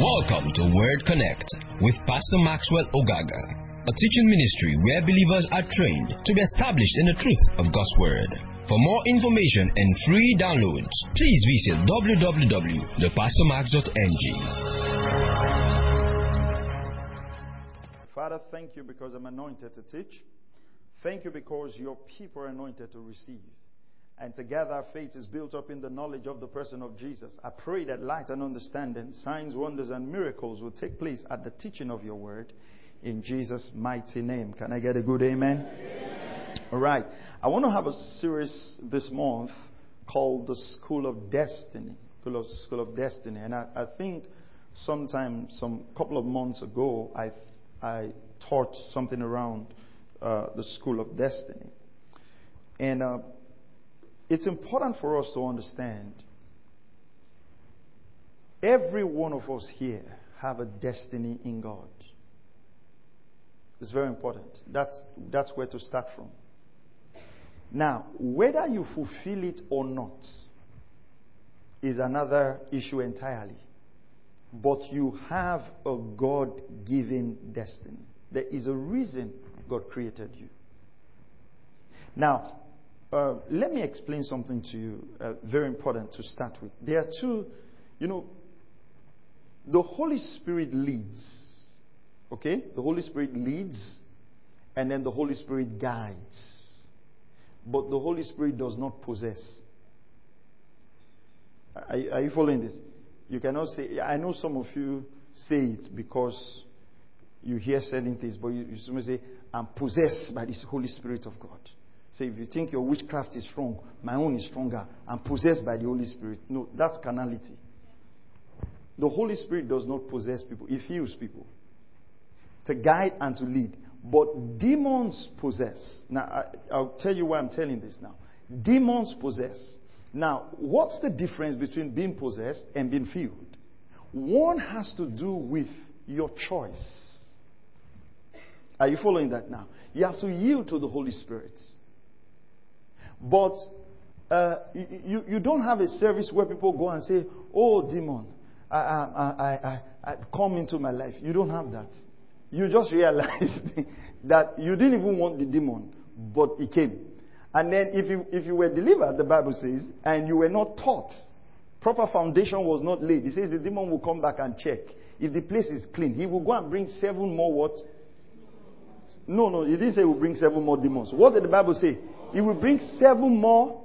Welcome to Word Connect with Pastor Maxwell Ogaga, a teaching ministry where believers are trained to be established in the truth of God's Word. For more information and free downloads, please visit www.thepastormax.ng. Father, thank you because I'm anointed to teach. Thank you because your people are anointed to receive. And together our faith is built up in the knowledge of the person of Jesus. I pray that light and understanding, signs, wonders, and miracles will take place at the teaching of your word in Jesus' mighty name. Can I get a good amen? amen. All right. I want to have a series this month called the School of Destiny. School of, School of Destiny. And I, I think sometime, some couple of months ago, I, I taught something around uh, the School of Destiny. And uh, it's important for us to understand every one of us here have a destiny in God. It's very important. That's, that's where to start from. Now, whether you fulfill it or not is another issue entirely. But you have a God given destiny. There is a reason God created you. Now, uh, let me explain something to you, uh, very important to start with. There are two, you know, the Holy Spirit leads. Okay? The Holy Spirit leads, and then the Holy Spirit guides. But the Holy Spirit does not possess. Are, are you following this? You cannot say, I know some of you say it because you hear certain things, but you, you say, I'm possessed by this Holy Spirit of God. Say, if you think your witchcraft is strong, my own is stronger. I'm possessed by the Holy Spirit. No, that's carnality. The Holy Spirit does not possess people, He heals people to guide and to lead. But demons possess. Now, I, will tell you why I'm telling this now. Demons possess. Now, what's the difference between being possessed and being filled? One has to do with your choice. Are you following that now? You have to yield to the Holy Spirit. But uh, you, you don't have a service where people go and say, Oh, demon, I, I, I, I, come into my life. You don't have that. You just realize that you didn't even want the demon, but he came. And then if you, if you were delivered, the Bible says, and you were not taught, proper foundation was not laid. He says the demon will come back and check. If the place is clean, he will go and bring seven more what? No, no, he didn't say he will bring seven more demons. What did the Bible say? He will bring seven more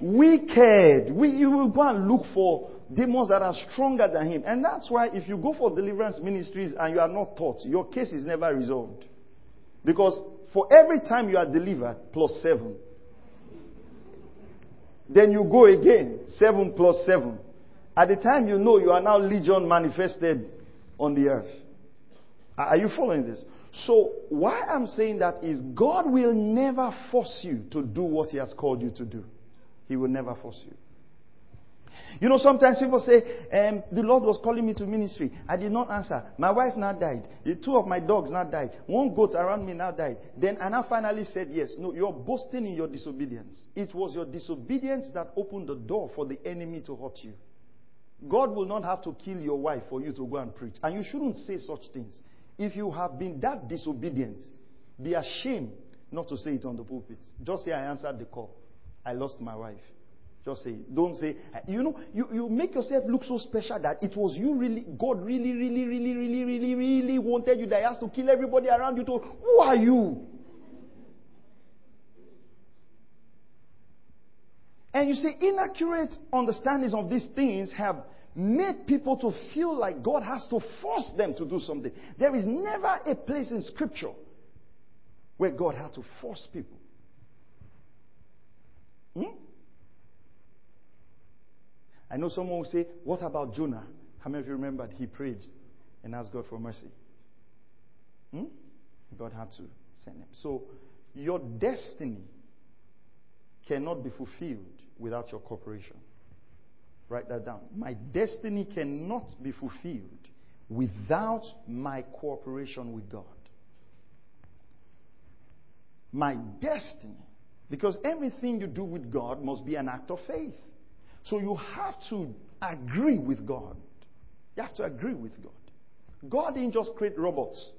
wicked. We, you will go and look for demons that are stronger than him. And that's why if you go for deliverance ministries and you are not taught, your case is never resolved. Because for every time you are delivered, plus seven. Then you go again, seven plus seven. At the time you know you are now legion manifested on the earth. Are you following this? So, why I'm saying that is God will never force you to do what He has called you to do. He will never force you. You know, sometimes people say, um, the Lord was calling me to ministry. I did not answer. My wife now died. The two of my dogs now died. One goat around me now died. Then I now finally said yes. No, you're boasting in your disobedience. It was your disobedience that opened the door for the enemy to hurt you. God will not have to kill your wife for you to go and preach. And you shouldn't say such things. If you have been that disobedient, be ashamed not to say it on the pulpit. Just say, I answered the call. I lost my wife. Just say, don't say, you know, you, you make yourself look so special that it was you really, God really, really, really, really, really, really wanted you that He has to kill everybody around you to, who are you? And you see, inaccurate understandings of these things have made people to feel like God has to force them to do something. There is never a place in Scripture where God had to force people. Hmm? I know someone will say, What about Jonah? How many of you remembered he prayed and asked God for mercy? Hmm? God had to send him. So, your destiny cannot be fulfilled without your cooperation. Write that down. My destiny cannot be fulfilled without my cooperation with God. My destiny. Because everything you do with God must be an act of faith. So you have to agree with God. You have to agree with God. God didn't just create robots.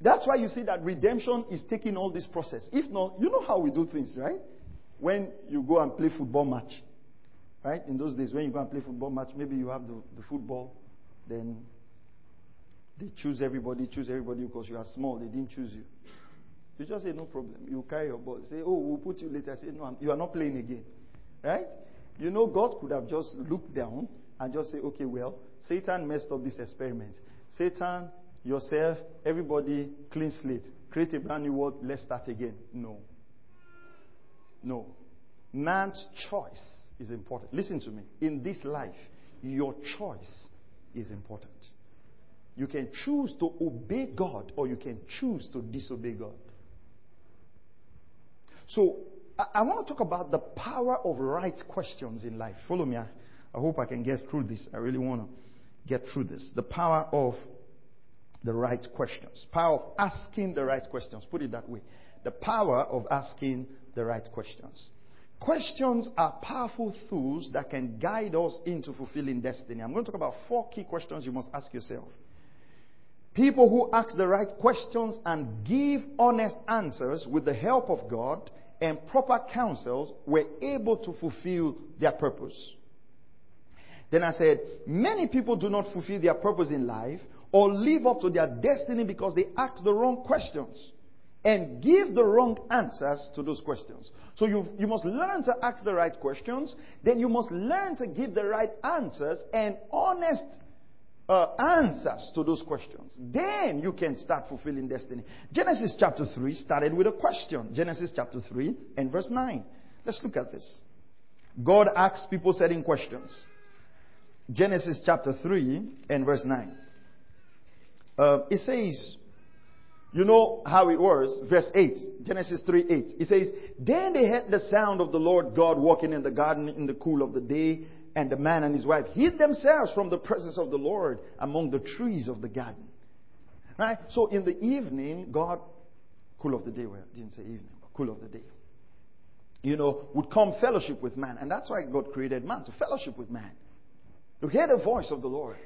That's why you see that redemption is taking all this process. If not, you know how we do things, right? When you go and play football match, right? In those days, when you go and play football match, maybe you have the, the football, then they choose everybody, choose everybody because you are small. They didn't choose you. You just say, no problem. You carry your ball. Say, oh, we'll put you later. Say, no, you are not playing again. Right? You know, God could have just looked down and just say, okay, well, Satan messed up this experiment. Satan, yourself, everybody, clean slate. Create a brand new world. Let's start again. No. No. Man's choice is important. Listen to me. In this life, your choice is important. You can choose to obey God or you can choose to disobey God. So, I, I want to talk about the power of right questions in life. Follow me. I, I hope I can get through this. I really want to get through this. The power of the right questions. Power of asking the right questions. Put it that way. The power of asking the right questions. Questions are powerful tools that can guide us into fulfilling destiny. I'm going to talk about four key questions you must ask yourself. People who ask the right questions and give honest answers with the help of God and proper counsels were able to fulfill their purpose. Then I said, many people do not fulfill their purpose in life or live up to their destiny because they ask the wrong questions and give the wrong answers to those questions. So you, you must learn to ask the right questions, then you must learn to give the right answers and honest uh, answers to those questions. Then you can start fulfilling destiny. Genesis chapter 3 started with a question. Genesis chapter 3 and verse 9. Let's look at this. God asks people certain questions. Genesis chapter 3 and verse 9. Uh, it says, you know how it was, verse 8, Genesis 3 8. It says, Then they heard the sound of the Lord God walking in the garden in the cool of the day, and the man and his wife hid themselves from the presence of the Lord among the trees of the garden. Right? So in the evening, God, cool of the day, well, didn't say evening, but cool of the day, you know, would come fellowship with man. And that's why God created man, to fellowship with man. To hear the voice of the Lord.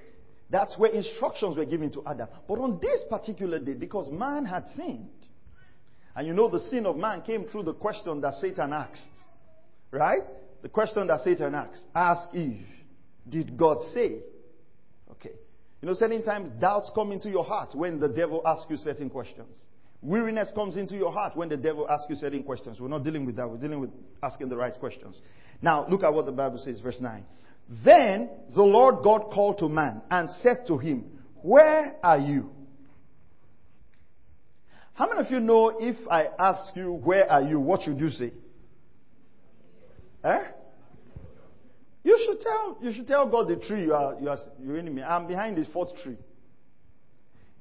That's where instructions were given to Adam. But on this particular day, because man had sinned, and you know the sin of man came through the question that Satan asked. Right? The question that Satan asked, ask Eve, did God say? Okay. You know, certain times doubts come into your heart when the devil asks you certain questions. Weariness comes into your heart when the devil asks you certain questions. We're not dealing with that. We're dealing with asking the right questions. Now, look at what the Bible says, verse 9. Then the Lord God called to man and said to him, Where are you? How many of you know if I ask you, Where are you? What should you say? Eh? You should tell you should tell God the tree you are you are your enemy. I'm behind this fourth tree.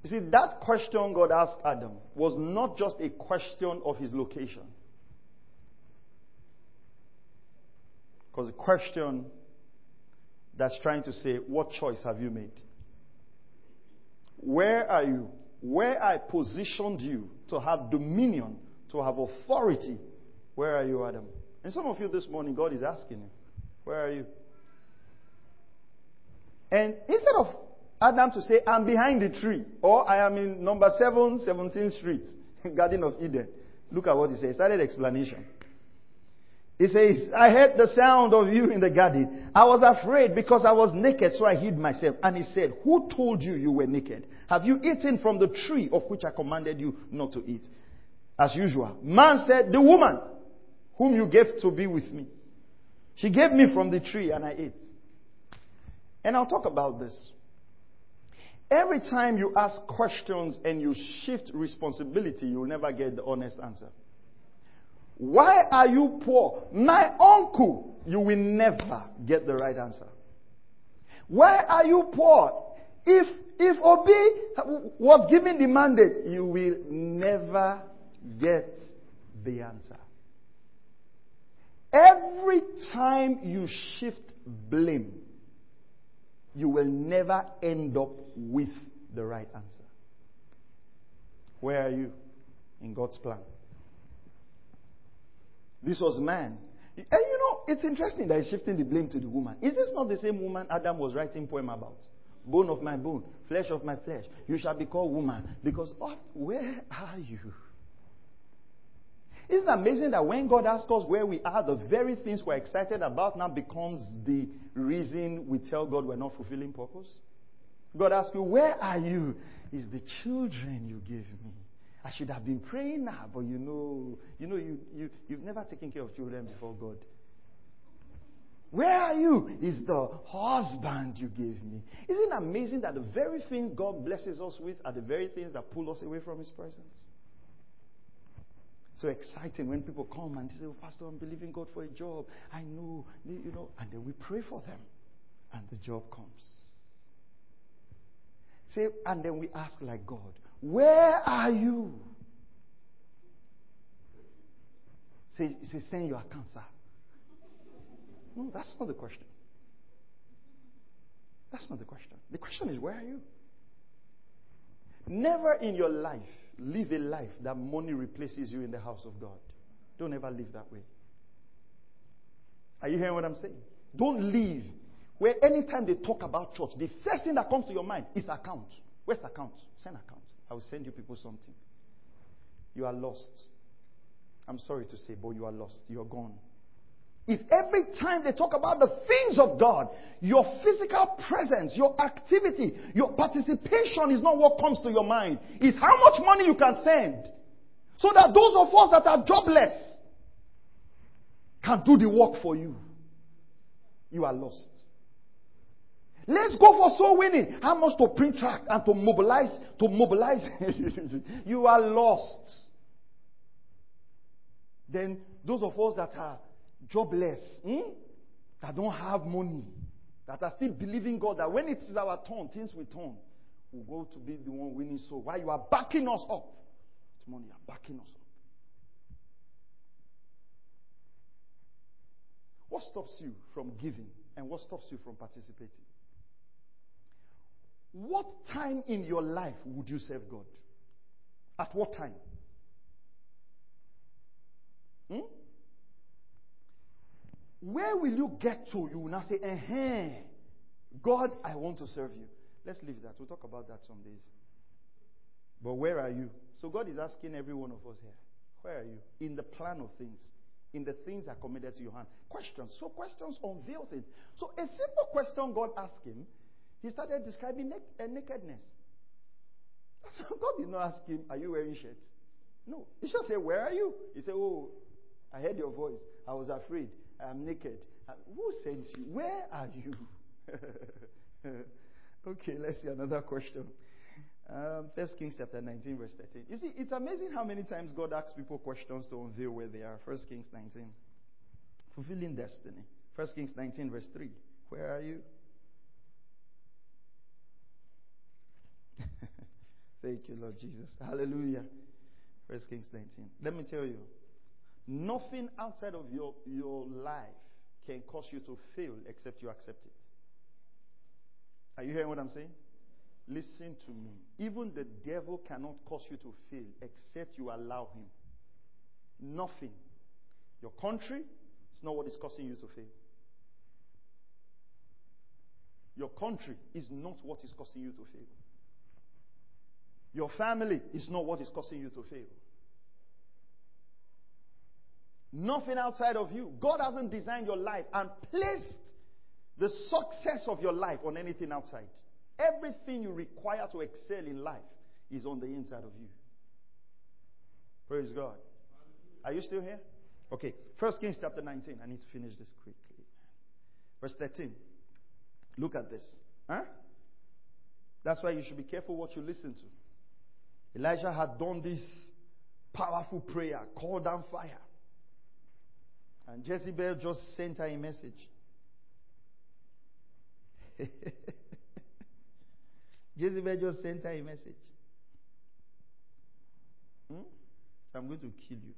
You see, that question God asked Adam was not just a question of his location. Because the question that's trying to say, What choice have you made? Where are you? Where I positioned you to have dominion, to have authority, where are you, Adam? And some of you this morning, God is asking you, Where are you? And instead of Adam to say, I'm behind the tree, or I am in number 7, 17th Street, Garden of Eden, look at what he says. Started explanation. He says, I heard the sound of you in the garden. I was afraid because I was naked, so I hid myself. And he said, Who told you you were naked? Have you eaten from the tree of which I commanded you not to eat? As usual. Man said, The woman whom you gave to be with me. She gave me from the tree and I ate. And I'll talk about this. Every time you ask questions and you shift responsibility, you'll never get the honest answer. Why are you poor? My uncle, you will never get the right answer. Why are you poor? If if Obi was given the mandate, you will never get the answer. Every time you shift blame, you will never end up with the right answer. Where are you in God's plan? This was man. And you know, it's interesting that he's shifting the blame to the woman. Is this not the same woman Adam was writing poem about? Bone of my bone, flesh of my flesh. You shall be called woman. Because oh, where are you? Isn't it amazing that when God asks us where we are, the very things we're excited about now becomes the reason we tell God we're not fulfilling purpose? God asks you, Where are you? Is the children you gave me. I should have been praying now, but you know, you know, you, you, you've never taken care of children before God. Where are you? Is the husband you gave me. Isn't it amazing that the very things God blesses us with are the very things that pull us away from His presence? So exciting when people come and say, oh, Pastor, I'm believing God for a job. I know, you know, and then we pray for them, and the job comes. Say, and then we ask like God, where are you? Say, say send your account, sir. No, that's not the question. That's not the question. The question is, where are you? Never in your life live a life that money replaces you in the house of God. Don't ever live that way. Are you hearing what I'm saying? Don't live where anytime they talk about church, the first thing that comes to your mind is account. Where's account? Send account. I will send you people something. You are lost. I'm sorry to say, but you are lost. You are gone. If every time they talk about the things of God, your physical presence, your activity, your participation is not what comes to your mind, it's how much money you can send. So that those of us that are jobless can do the work for you. You are lost. Let's go for soul winning. How much to print track and to mobilize, to mobilize. you are lost. Then those of us that are jobless, hmm? that don't have money, that are still believing God that when it is our turn, things will turn. We'll go to be the one winning soul. Why you are backing us up? It's money, you are backing us up. What stops you from giving and what stops you from participating? What time in your life would you serve God? At what time? Hmm? Where will you get to? You will now say, eh, God, I want to serve you. Let's leave that. We'll talk about that some days. But where are you? So God is asking every one of us here, where are you? In the plan of things. In the things that are committed to your hand. Questions. So questions unveil things. So a simple question God him, he started describing na- uh, nakedness. God did not ask him, are you wearing shirt? No. He just said, where are you? He said, oh, I heard your voice. I was afraid. I'm naked. Uh, who sent you? Where are you? okay, let's see another question. Um, First Kings chapter 19, verse 13. You see, it's amazing how many times God asks people questions to unveil where they are. First Kings 19. Fulfilling destiny. First Kings 19, verse 3. Where are you? Thank you, Lord Jesus. Hallelujah. First Kings 19. Let me tell you, Nothing outside of your, your life can cause you to fail except you accept it. Are you hearing what I'm saying? Listen to me. Even the devil cannot cause you to fail except you allow him. Nothing. Your country is not what is causing you to fail. Your country is not what is causing you to fail. Your family is not what is causing you to fail. Nothing outside of you. God hasn't designed your life and placed the success of your life on anything outside. Everything you require to excel in life is on the inside of you. Praise God. Are you still here? Okay. First Kings chapter 19. I need to finish this quickly. Verse 13. Look at this. Huh? That's why you should be careful what you listen to. Elijah had done this powerful prayer, called down fire. And Jezebel just sent her a message. Jezebel just sent her a message. Hmm? I'm going to kill you.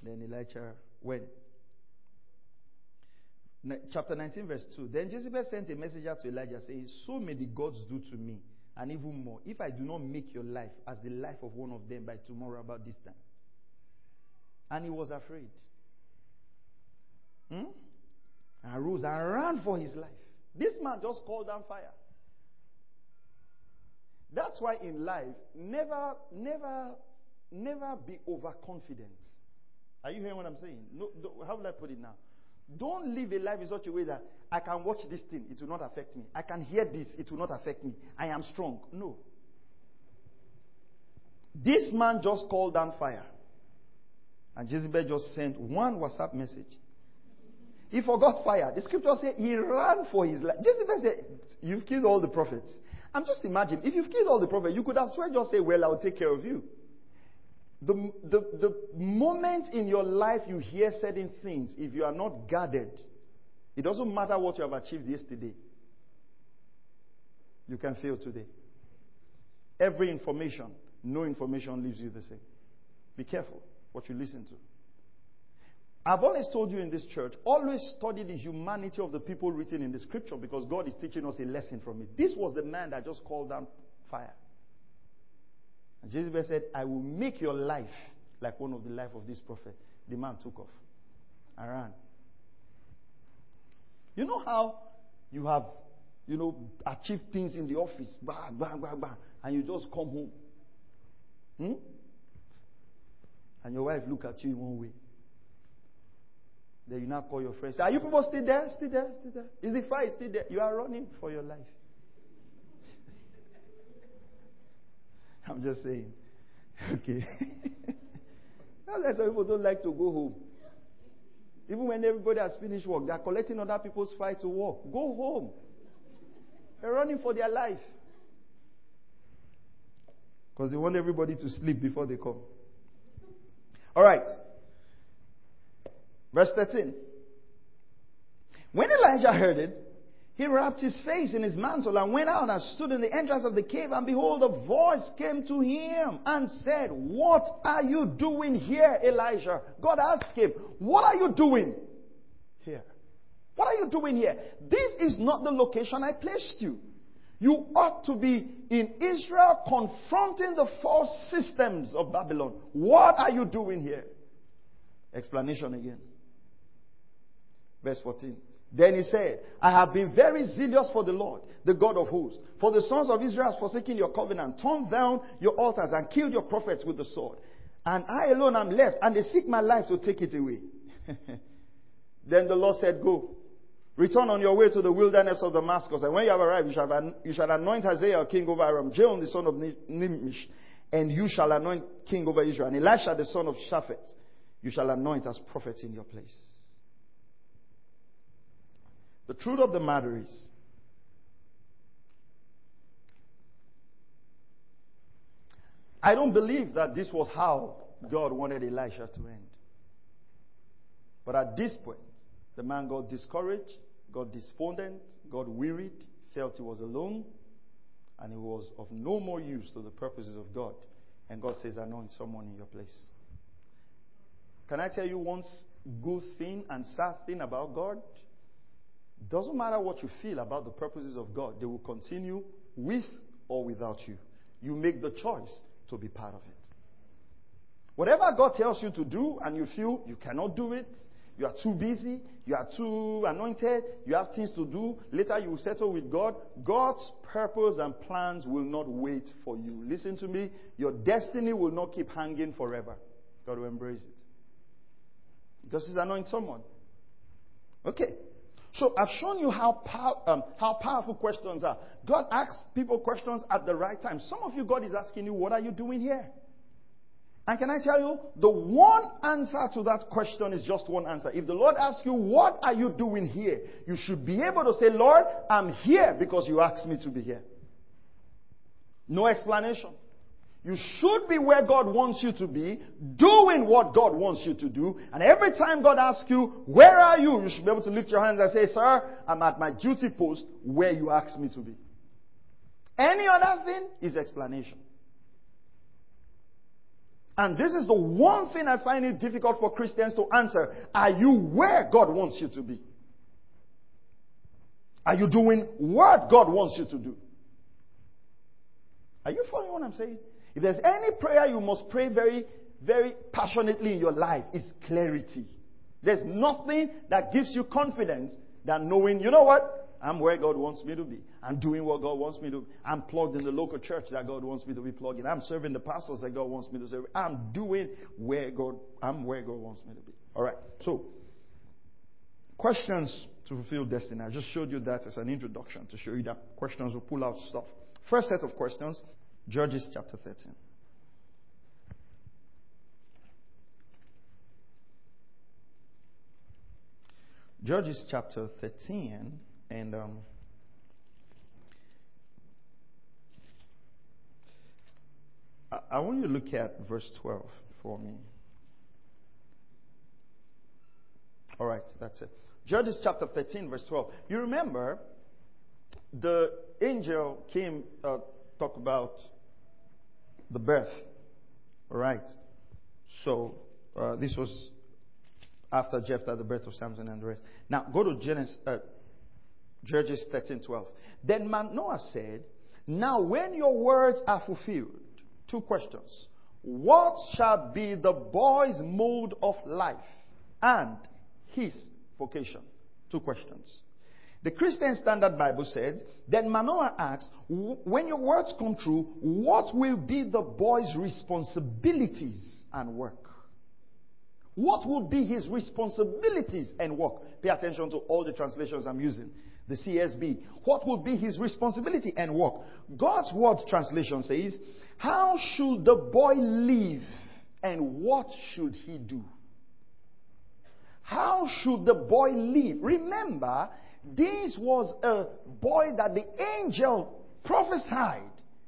Then Elijah went. Chapter 19, verse 2. Then Jezebel sent a messenger to Elijah saying, So may the gods do to me, and even more, if I do not make your life as the life of one of them by tomorrow about this time. And he was afraid. Hmm? And rose and ran for his life. This man just called down fire. That's why in life, never, never, never be overconfident. Are you hearing what I'm saying? No, how will I put it now? Don't live a life in such a way that I can watch this thing, it will not affect me. I can hear this, it will not affect me. I am strong. No. This man just called down fire. And Jezebel just sent one WhatsApp message. He forgot fire. The scripture says he ran for his life. Jezebel said, You've killed all the prophets. I'm just imagining, if you've killed all the prophets, you could have well just say, Well, I'll take care of you. The, the, the moment in your life you hear certain things, if you are not guarded, it doesn't matter what you have achieved yesterday, you can fail today. Every information, no information leaves you the same. Be careful what you listen to. I've always told you in this church, always study the humanity of the people written in the scripture because God is teaching us a lesson from it. This was the man that just called down fire. And Jezebel said, I will make your life like one of the life of this prophet. The man took off and ran. You know how you have, you know, achieved things in the office, bang, bang, bang, bang, and you just come home. Hmm? And your wife look at you in one way. Then you now call your friends. Are you people still there? Still there? Still there? Is the fire still there? You are running for your life. I'm just saying. Okay. That's why some people don't like to go home. Even when everybody has finished work, they are collecting other people's fight to work. Go home. They're running for their life. Because they want everybody to sleep before they come. All right. Verse 13. When Elijah heard it, he wrapped his face in his mantle and went out and stood in the entrance of the cave. And behold, a voice came to him and said, What are you doing here, Elijah? God asked him, What are you doing here? What are you doing here? This is not the location I placed you. You ought to be in Israel confronting the false systems of Babylon. What are you doing here? Explanation again. Verse 14. Then he said, I have been very zealous for the Lord, the God of hosts. For the sons of Israel have forsaken your covenant, torn down your altars, and killed your prophets with the sword. And I alone am left, and they seek my life to take it away. then the Lord said, Go. Return on your way to the wilderness of Damascus, and when you have arrived, you shall, you shall anoint Hazael king over Aram, Jehu the son of Nimshi, and you shall anoint king over Israel, and Elisha the son of Shaphat, you shall anoint as prophet in your place. The truth of the matter is, I don't believe that this was how God wanted Elisha to end. But at this point, the man got discouraged, got despondent, got wearied, felt he was alone, and he was of no more use to the purposes of God. And God says, Anoint someone in your place. Can I tell you one good thing and sad thing about God? Doesn't matter what you feel about the purposes of God, they will continue with or without you. You make the choice to be part of it. Whatever God tells you to do and you feel you cannot do it, you are too busy, you are too anointed, you have things to do, later you will settle with God. God's purpose and plans will not wait for you. Listen to me, your destiny will not keep hanging forever. God will embrace it. Because He's anointing someone. Okay. So I've shown you how, pow- um, how powerful questions are. God asks people questions at the right time. Some of you, God is asking you, what are you doing here? And can I tell you, the one answer to that question is just one answer. If the Lord asks you, what are you doing here? You should be able to say, Lord, I'm here because you asked me to be here. No explanation. You should be where God wants you to be, doing what God wants you to do. And every time God asks you, where are you? You should be able to lift your hands and say, sir, I'm at my duty post where you asked me to be. Any other thing is explanation. And this is the one thing I find it difficult for Christians to answer. Are you where God wants you to be? Are you doing what God wants you to do? Are you following what I'm saying? If there's any prayer you must pray very very passionately in your life is clarity. There's nothing that gives you confidence than knowing, you know what? I'm where God wants me to be. I'm doing what God wants me to. Do. I'm plugged in the local church that God wants me to be plugged in. I'm serving the pastors that God wants me to serve. I'm doing where God, I'm where God wants me to be. All right. So, questions to fulfill destiny. I just showed you that as an introduction to show you that questions will pull out stuff. First set of questions, Judges chapter 13. Judges chapter 13, and um, I, I want you to look at verse 12 for me. All right, that's it. Judges chapter 13, verse 12. You remember the angel came, uh, talk about the birth. All right. So, uh, this was after Jephthah, the birth of Samson and the rest. Now, go to Genesis, uh, Judges 13 12. Then Manoah said, Now, when your words are fulfilled, two questions. What shall be the boy's mode of life and his vocation? Two questions. The Christian Standard Bible said, Then Manoah asked, When your words come true, what will be the boy's responsibilities and work? What would be his responsibilities and work? Pay attention to all the translations I'm using. The CSB. What would be his responsibility and work? God's word translation says, How should the boy live and what should he do? How should the boy live? Remember, this was a boy that the angel prophesied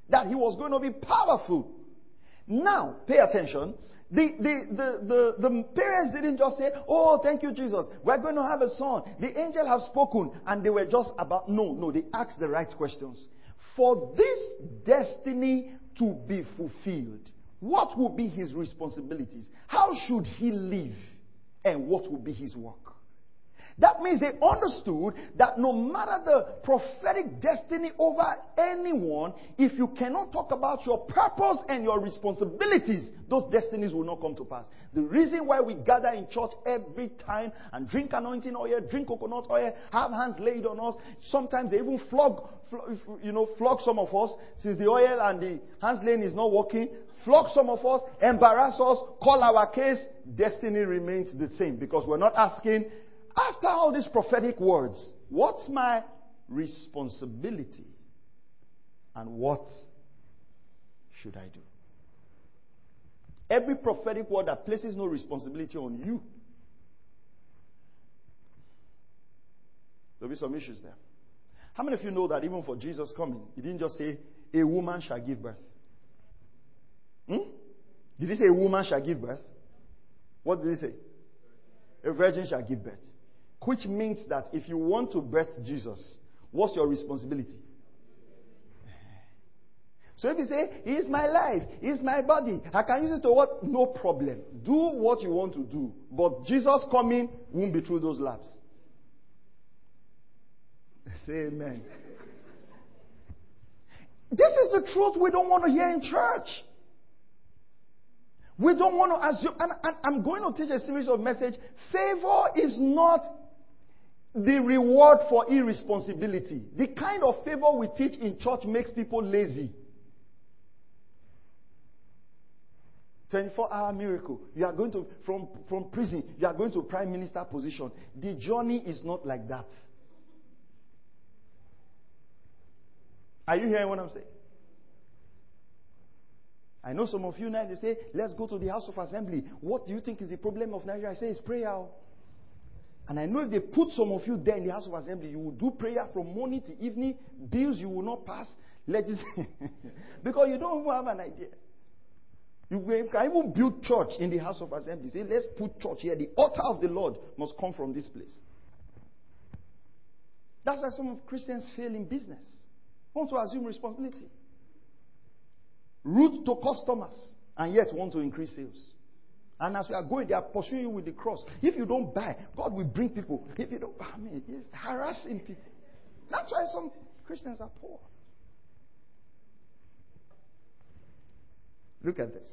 that he was going to be powerful. Now, pay attention. The, the, the, the, the parents didn't just say, Oh, thank you, Jesus. We're going to have a son. The angel have spoken. And they were just about, no, no, they asked the right questions. For this destiny to be fulfilled, what will be his responsibilities? How should he live? And what will be his work? That means they understood that no matter the prophetic destiny over anyone, if you cannot talk about your purpose and your responsibilities, those destinies will not come to pass. The reason why we gather in church every time and drink anointing oil, drink coconut oil, have hands laid on us, sometimes they even flog, you know, flog some of us since the oil and the hands laying is not working. Flog some of us, embarrass us, call our case, destiny remains the same because we're not asking after all these prophetic words, what's my responsibility? And what should I do? Every prophetic word that places no responsibility on you, there'll be some issues there. How many of you know that even for Jesus coming, he didn't just say, a woman shall give birth? Hmm? Did he say a woman shall give birth? What did he say? A virgin shall give birth. Which means that if you want to birth Jesus, what's your responsibility? So if you say, He's my life, He's my body, I can use it to what? No problem. Do what you want to do. But Jesus coming won't be through those laps. Say amen. This is the truth we don't want to hear in church. We don't want to assume, and, and I'm going to teach a series of message. Favor is not the reward for irresponsibility. The kind of favor we teach in church makes people lazy. 24 hour miracle. You are going to, from, from prison, you are going to prime minister position. The journey is not like that. Are you hearing what I'm saying? I know some of you now, they say, let's go to the house of assembly. What do you think is the problem of Nigeria? I say, it's prayer. And I know if they put some of you there in the House of Assembly, you will do prayer from morning to evening. Bills you will not pass. Legislation. because you don't even have an idea. You can even build church in the House of Assembly. Say, let's put church here. The altar of the Lord must come from this place. That's why some of Christians fail in business. Want to assume responsibility. Route to customers and yet want to increase sales. And as we are going, they are pursuing you with the cross. If you don't buy, God will bring people. If you don't, I mean, it's harassing people. That's why some Christians are poor. Look at this.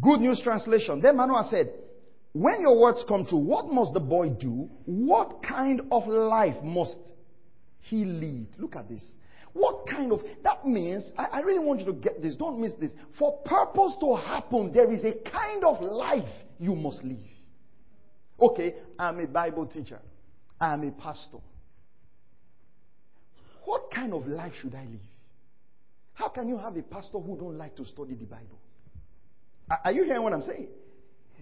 Good News Translation. Then Manoah said, When your words come true, what must the boy do? What kind of life must he lead? Look at this. What kind of, that means, I, I, really want you to get this, don't miss this. For purpose to happen, there is a kind of life you must live. Okay, I'm a Bible teacher, I'm a pastor. What kind of life should I live? How can you have a pastor who don't like to study the Bible? Are you hearing what I'm saying?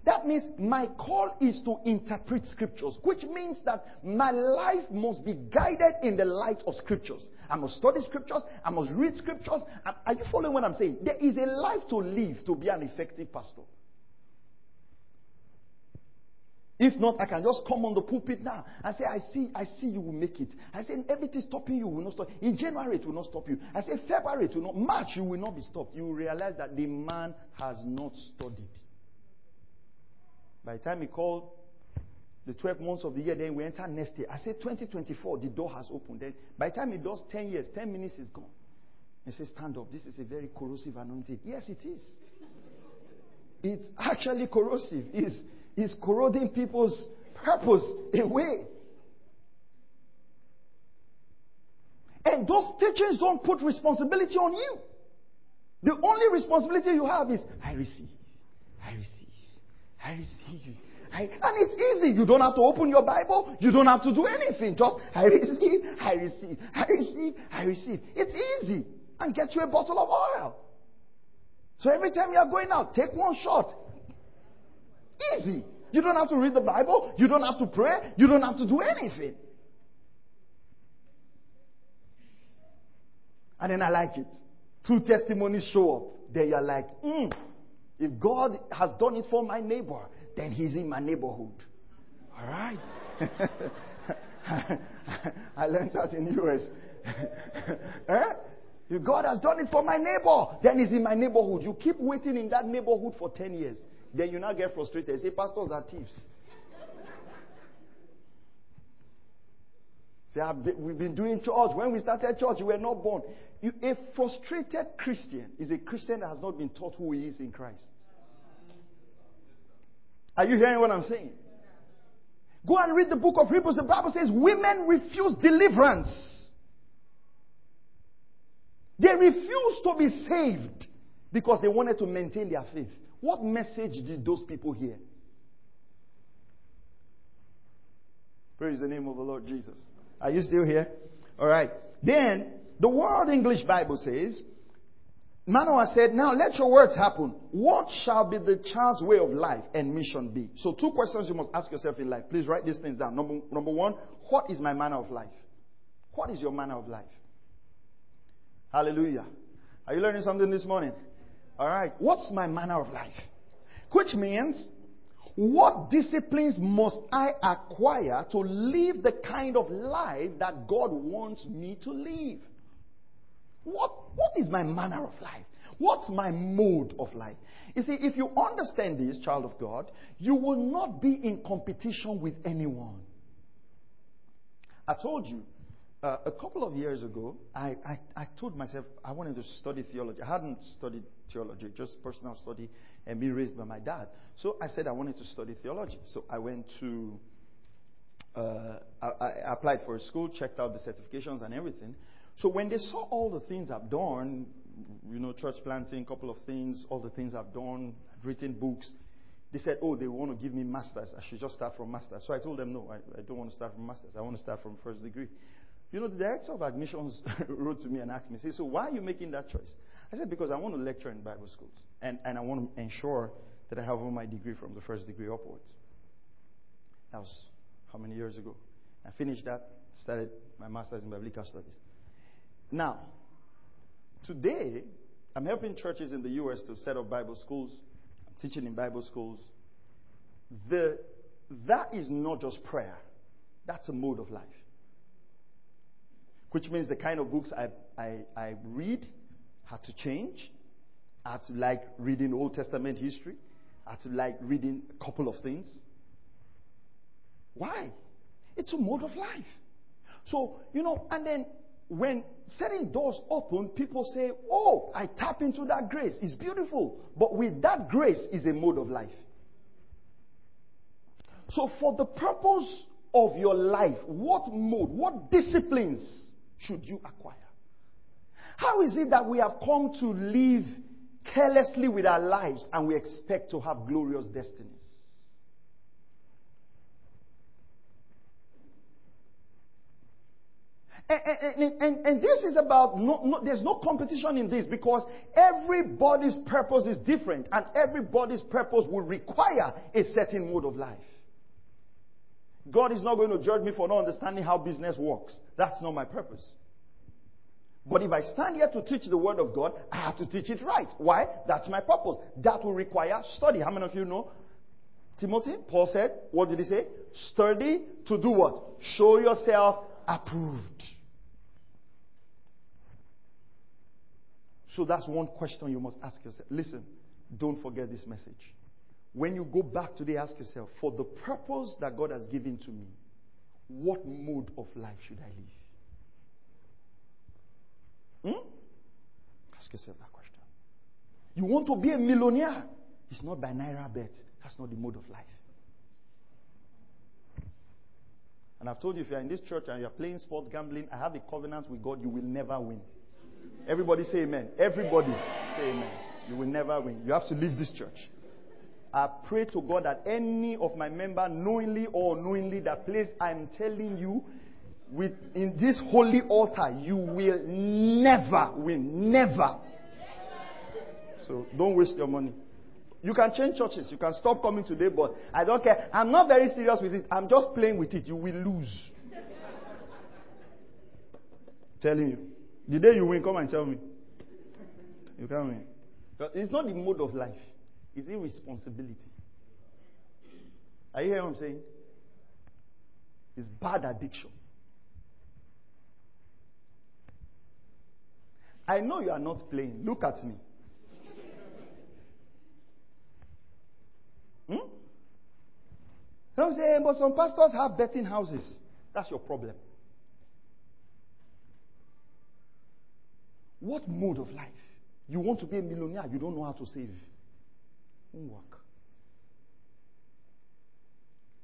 That means my call is to interpret scriptures, which means that my life must be guided in the light of scriptures. I must study scriptures, I must read scriptures. Are you following what I'm saying? There is a life to live to be an effective pastor. If not, I can just come on the pulpit now and say, I see, I see you will make it. I say, everything stopping you will not stop. In January, it will not stop you. I say, February, it will not. March, you will not be stopped. You will realize that the man has not studied. By the time he called the 12 months of the year, then we enter next year. I say 2024, the door has opened. Then by the time it does 10 years, 10 minutes is gone. He says, Stand up. This is a very corrosive anointing. Yes, it is. It's actually corrosive. It's, is corroding people's purpose away. And those teachings don't put responsibility on you. The only responsibility you have is, I receive, I receive, I receive. I, and it's easy. You don't have to open your Bible. You don't have to do anything. Just, I receive, I receive, I receive, I receive. It's easy. And get you a bottle of oil. So every time you are going out, take one shot. Easy. You don't have to read the Bible. You don't have to pray. You don't have to do anything. And then I like it. Two testimonies show up. Then you're like, mm, if God has done it for my neighbor, then he's in my neighborhood. All right? I learned that in the US. eh? If God has done it for my neighbor, then he's in my neighborhood. You keep waiting in that neighborhood for 10 years. Then you now get frustrated. Say, pastors are thieves. Say, we've been doing church. When we started church, you were not born. You, a frustrated Christian is a Christian that has not been taught who he is in Christ. Are you hearing what I'm saying? Go and read the book of Hebrews. The Bible says women refuse deliverance. They refuse to be saved because they wanted to maintain their faith. What message did those people hear? Praise the name of the Lord Jesus. Are you still here? All right. Then, the World English Bible says, Manoah said, Now let your words happen. What shall be the child's way of life and mission be? So, two questions you must ask yourself in life. Please write these things down. Number, number one, what is my manner of life? What is your manner of life? Hallelujah. Are you learning something this morning? All right. What's my manner of life? Which means, what disciplines must I acquire to live the kind of life that God wants me to live? What, what is my manner of life? What's my mode of life? You see, if you understand this, child of God, you will not be in competition with anyone. I told you, uh, a couple of years ago, I, I, I, told myself I wanted to study theology. I hadn't studied theology, just personal study, and being raised by my dad. So I said I wanted to study theology. So I went to, uh, I, I applied for a school, checked out the certifications and everything. So when they saw all the things I've done, you know, church planting, a couple of things, all the things I've done, I've written books, they said, oh, they want to give me masters. I should just start from masters. So I told them, no, I, I don't want to start from masters. I want to start from first degree. You know, the director of admissions wrote to me and asked me, say, so why are you making that choice? I said, because I want to lecture in Bible schools. And, and I want to ensure that I have all my degree from the first degree upwards. That was how many years ago? I finished that, started my master's in biblical studies. Now, today, I'm helping churches in the U.S. to set up Bible schools. I'm teaching in Bible schools. The, that is not just prayer. That's a mode of life which means the kind of books I, I, I read had to change. I had to like reading Old Testament history. I had to like reading a couple of things. Why? It's a mode of life. So, you know, and then when certain doors open, people say, Oh, I tap into that grace. It's beautiful. But with that grace is a mode of life. So, for the purpose of your life, what mode, what disciplines should you acquire? How is it that we have come to live carelessly with our lives and we expect to have glorious destinies? And, and, and, and, this is about, no, no, there's no competition in this because everybody's purpose is different and everybody's purpose will require a certain mode of life. God is not going to judge me for not understanding how business works. That's not my purpose. But if I stand here to teach the Word of God, I have to teach it right. Why? That's my purpose. That will require study. How many of you know? Timothy, Paul said, what did he say? Study to do what? Show yourself approved. So that's one question you must ask yourself. Listen, don't forget this message. When you go back today, ask yourself, for the purpose that God has given to me, what mode of life should I live? Hmm? Ask yourself that question. You want to be a millionaire? It's not by NairaBet. That's not the mode of life. And I've told you, if you're in this church and you're playing sports gambling, I have a covenant with God, you will never win. Everybody say amen. Everybody say amen. You will never win. You have to leave this church. I pray to God that any of my member, knowingly or unknowingly, that place I'm telling you, with in this holy altar, you will never win. Never. So don't waste your money. You can change churches. You can stop coming today, but I don't care. I'm not very serious with it. I'm just playing with it. You will lose. Telling you. The day you win, come and tell me. You can't win. It's not the mode of life. It's irresponsibility. Are you hearing what I'm saying? It's bad addiction. I know you are not playing. Look at me. Hmm? Some say, but some pastors have betting houses. That's your problem. What mode of life? You want to be a millionaire, you don't know how to save. Won't work.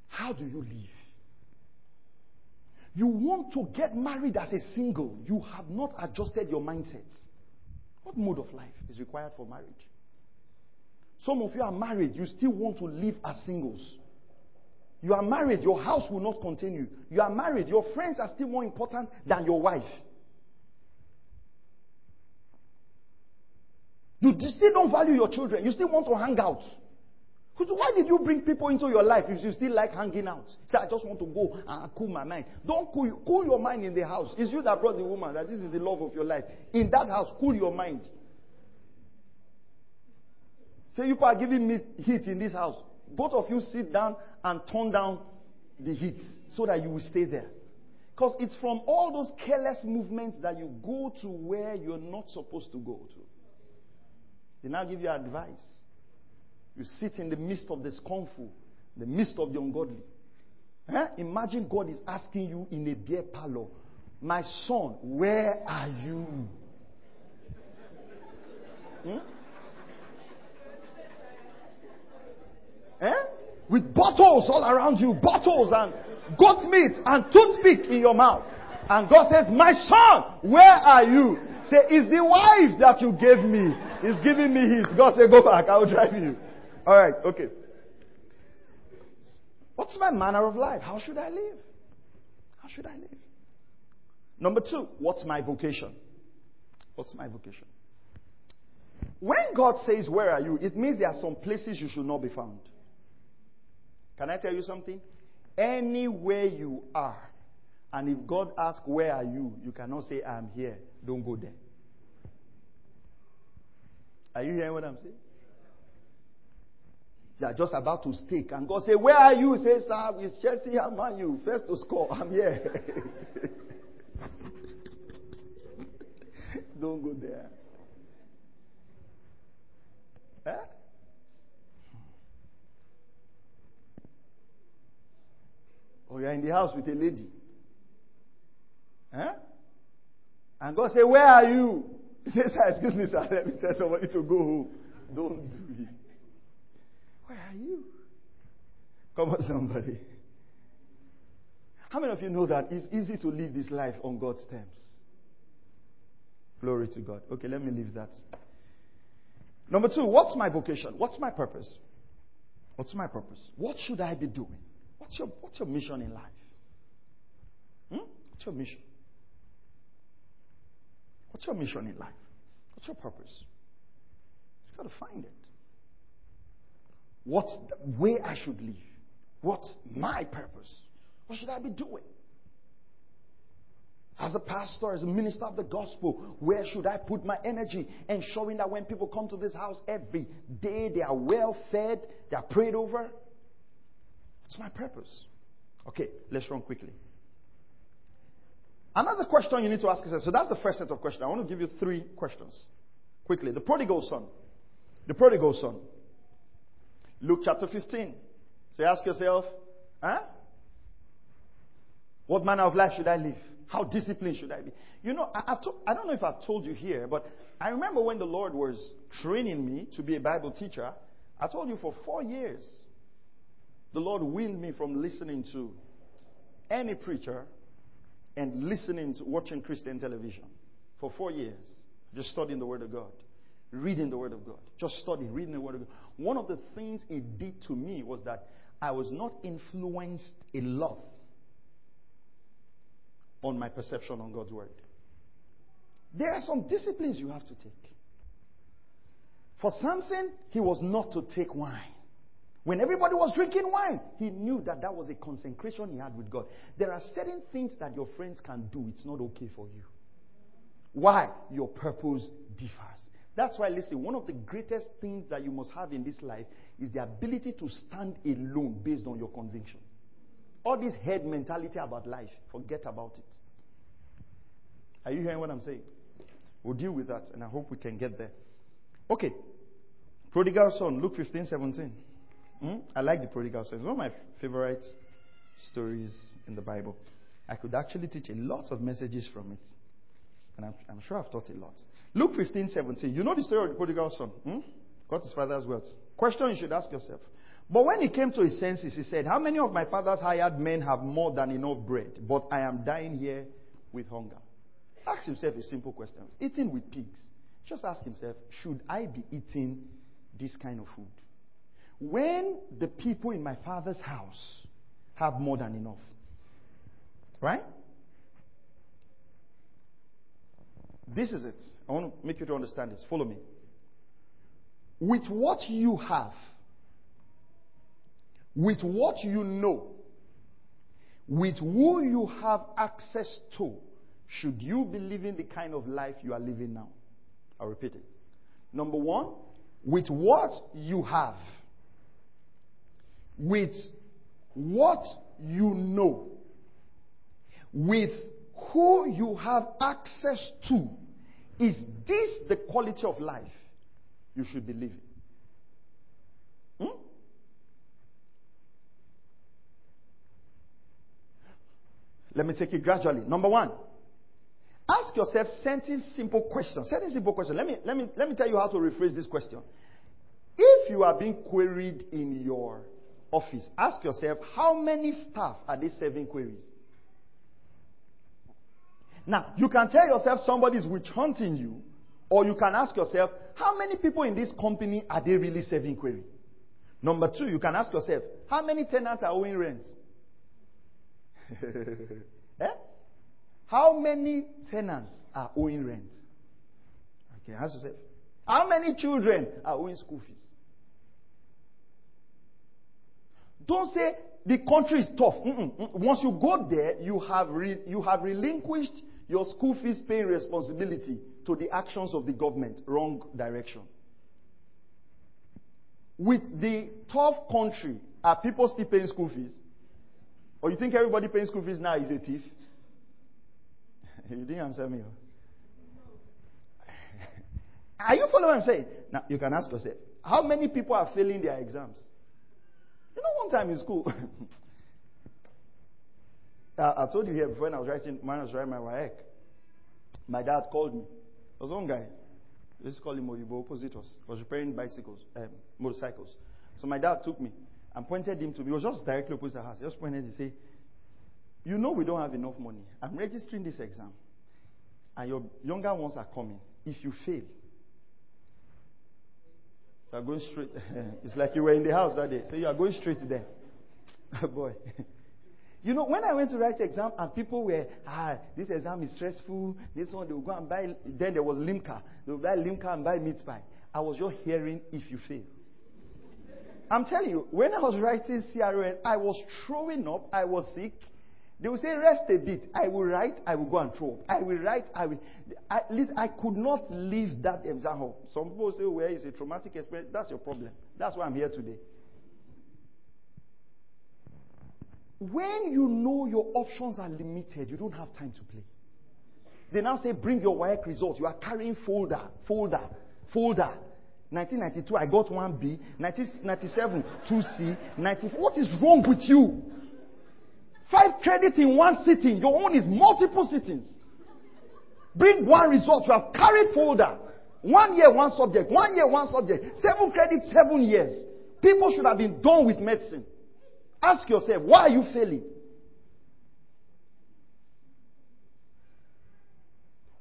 How do you live? You want to get married as a single, you have not adjusted your mindset. What mode of life is required for marriage? Some of you are married, you still want to live as singles. You are married, your house will not continue. You are married, your friends are still more important than your wife. You still don't value your children. You still want to hang out. Why did you bring people into your life if you still like hanging out? Say, I just want to go and cool my mind. Don't cool, cool your mind in the house. It's you that brought the woman, that this is the love of your life. In that house, cool your mind. Say, you are giving me heat in this house. Both of you sit down and turn down the heat so that you will stay there. Because it's from all those careless movements that you go to where you're not supposed to go to. They now give you advice. You sit in the midst of the scornful, the midst of the ungodly. Eh? Imagine God is asking you in a beer parlor, My son, where are you? Hmm? Eh? With bottles all around you, bottles and goat meat and toothpick in your mouth. And God says, My son, where are you? Say, It's the wife that you gave me. He's giving me his. God said, Go back, I will drive you. All right, okay. What's my manner of life? How should I live? How should I live? Number two, what's my vocation? What's my vocation? When God says, Where are you? it means there are some places you should not be found. Can I tell you something? Anywhere you are, and if God asks, Where are you? you cannot say, I'm here. Don't go there. Are you hearing what I'm saying? They are just about to stake, and God say, Where are you? He says, Sir, it's Chelsea, how are you? First to score. I'm here. Don't go there. Eh? Or oh, you're in the house with a lady. Eh? And God said, Where are you? He says, Excuse me, sir, let me tell somebody to go home. Don't do it. Where are you? Come on, somebody. How many of you know that it's easy to live this life on God's terms? Glory to God. Okay, let me leave that. Number two, what's my vocation? What's my purpose? What's my purpose? What should I be doing? What's your, what's your mission in life? Hmm? What's your mission? What's your mission in life? What's your purpose? You've got to find it. What's the way I should live? What's my purpose? What should I be doing? As a pastor, as a minister of the gospel, where should I put my energy? Ensuring that when people come to this house every day, they are well fed, they are prayed over. What's my purpose? Okay, let's run quickly. Another question you need to ask yourself. So that's the first set of questions. I want to give you three questions. Quickly. The prodigal son. The prodigal son. Luke chapter 15. So you ask yourself, huh? What manner of life should I live? How disciplined should I be? You know, I, to, I don't know if I've told you here, but I remember when the Lord was training me to be a Bible teacher, I told you for four years, the Lord weaned me from listening to any preacher and listening to watching Christian television for four years, just studying the Word of God, reading the Word of God, just studying, reading the Word of God. One of the things it did to me was that I was not influenced a lot on my perception on God's Word. There are some disciplines you have to take. For Samson, he was not to take wine. When everybody was drinking wine, he knew that that was a consecration he had with God. There are certain things that your friends can do, it's not okay for you. Why? Your purpose differs. That's why, listen, one of the greatest things that you must have in this life is the ability to stand alone based on your conviction. All this head mentality about life, forget about it. Are you hearing what I'm saying? We'll deal with that, and I hope we can get there. Okay. Prodigal son, Luke 15, 17. Hmm? I like the prodigal son. It's one of my favorite stories in the Bible. I could actually teach a lot of messages from it. And I'm, I'm sure I've taught a lot. Luke 15, 17. You know the story of the prodigal son? Hmm? Got his father's wealth. Question you should ask yourself. But when he came to his senses, he said, How many of my father's hired men have more than enough bread? But I am dying here with hunger. Ask himself a simple question. Eating with pigs. Just ask himself, should I be eating this kind of food? When the people in my father's house have more than enough, right? This is it. I want to make you to understand this. Follow me. With what you have, with what you know, with who you have access to, should you be living the kind of life you are living now? I'll repeat it. Number one, with what you have, with what you know, with who you have access to, is this the quality of life you should be living? Hmm? Let me take it gradually. Number one, ask yourself certain simple questions. Certain simple questions. Let me, let, me, let me tell you how to rephrase this question. If you are being queried in your office, ask yourself how many staff are they serving queries? Now, you can tell yourself somebody is witch hunting you, or you can ask yourself, how many people in this company are they really serving query? Number two, you can ask yourself, how many tenants are owing rent? eh? How many tenants are owing rent? Okay, ask yourself, how many children are owing school fees? Don't say the country is tough. Mm-mm. Once you go there, you have, re- you have relinquished your school fees paying responsibility to the actions of the government. Wrong direction. With the tough country, are people still paying school fees? Or you think everybody paying school fees now is a thief? you didn't answer me. Oh. are you following what I'm saying? Now, you can ask yourself, how many people are failing their exams? You know, one time in school, I, I, told you here before when I was writing, when I was writing my WAEC, My dad called me. There was one guy. Let's call him Oyibo, opposite us. was repairing bicycles, um, motorcycles. So my dad took me and pointed him to me. He was just directly opposite the house. He just pointed and said, You know we don't have enough money. I'm registering this exam. And your younger ones are coming. If you fail, you are going straight. it's like you were in the house that day. So you are going straight there. Boy. You know, when I went to write exam and people were, ah, this exam is stressful, this one, they will go and buy, then there was Limca. They will buy Limca and buy meat pie. I was just hearing if you fail. I'm telling you, when I was writing CRN, I was throwing up, I was sick. They will say, rest a bit. I will write, I will go and throw. I will write, I will. At least I could not leave that exam hall. Some people say, oh, well, it's a traumatic experience. That's your problem. That's why I'm here today. When you know your options are limited, you don't have time to play. They now say, bring your work result. You are carrying folder, folder, folder. 1992, I got 1B. 1997, 2C. 90, what is wrong with you? Five credit in one sitting. Your own is multiple sittings. Bring one result. You have carried folder. One year, one subject. One year, one subject. Seven credit, seven years. People should have been done with medicine. Ask yourself, why are you failing?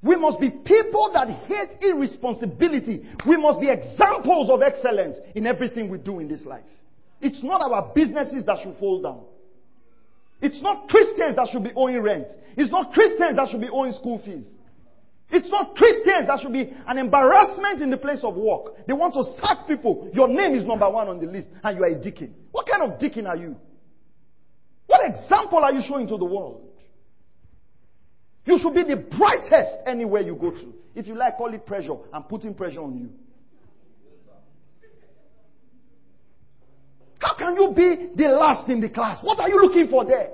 We must be people that hate irresponsibility. We must be examples of excellence in everything we do in this life. It's not our businesses that should fall down. It's not Christians that should be owing rent. It's not Christians that should be owing school fees. It's not Christians that should be an embarrassment in the place of work. They want to sack people. Your name is number one on the list and you are a deacon. What kind of deacon are you? What example are you showing to the world? You should be the brightest anywhere you go to. If you like, call it pressure. I'm putting pressure on you. How can you be the last in the class? What are you looking for there?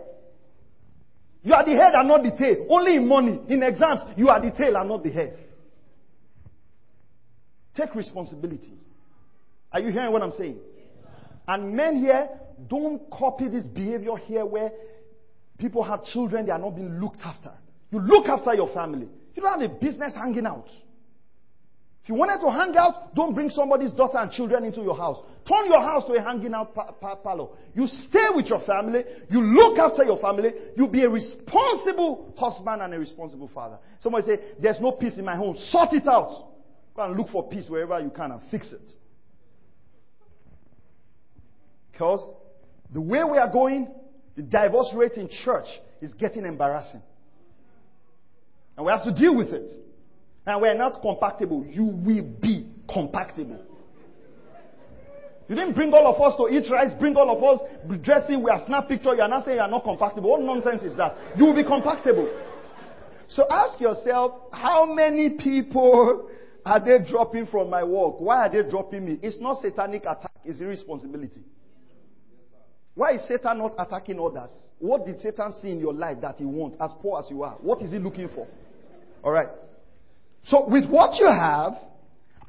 You are the head and not the tail. Only in money. In exams, you are the tail and not the head. Take responsibility. Are you hearing what I'm saying? And men here, don't copy this behavior here where people have children, they are not being looked after. You look after your family. You don't have a business hanging out. If you wanted to hang out, don't bring somebody's daughter and children into your house. Turn your house to a hanging out pa- pa- parlor. You stay with your family. You look after your family. You be a responsible husband and a responsible father. Somebody say, there's no peace in my home. Sort it out. Go and look for peace wherever you can and fix it. Because the way we are going, the divorce rate in church is getting embarrassing. And we have to deal with it. And we are not compatible. You will be compatible. You didn't bring all of us to eat rice, bring all of us dressing, we are snap picture, you are not saying you are not compatible. What nonsense is that? You will be compatible. So ask yourself, how many people are they dropping from my work? Why are they dropping me? It's not satanic attack, it's irresponsibility. Why is Satan not attacking others? What did Satan see in your life that he wants, as poor as you are? What is he looking for? Alright. So with what you have,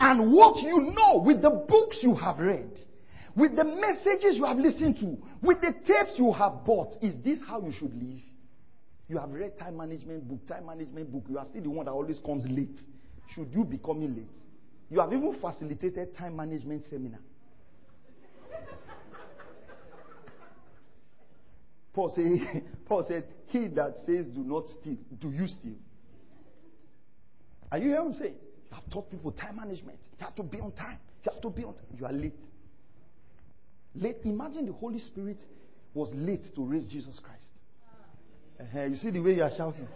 and what you know, with the books you have read, with the messages you have listened to, with the tapes you have bought, is this how you should live? You have read time management book, time management book. You are still the one that always comes late. Should you be coming late? You have even facilitated time management seminar. Paul said, Paul said, He that says do not steal, do you steal? Are you hearing what I'm saying? You have taught people time management. You have to be on time. You have to be on time. You are late. Late. Imagine the Holy Spirit was late to raise Jesus Christ. Uh-huh. You see the way you are shouting.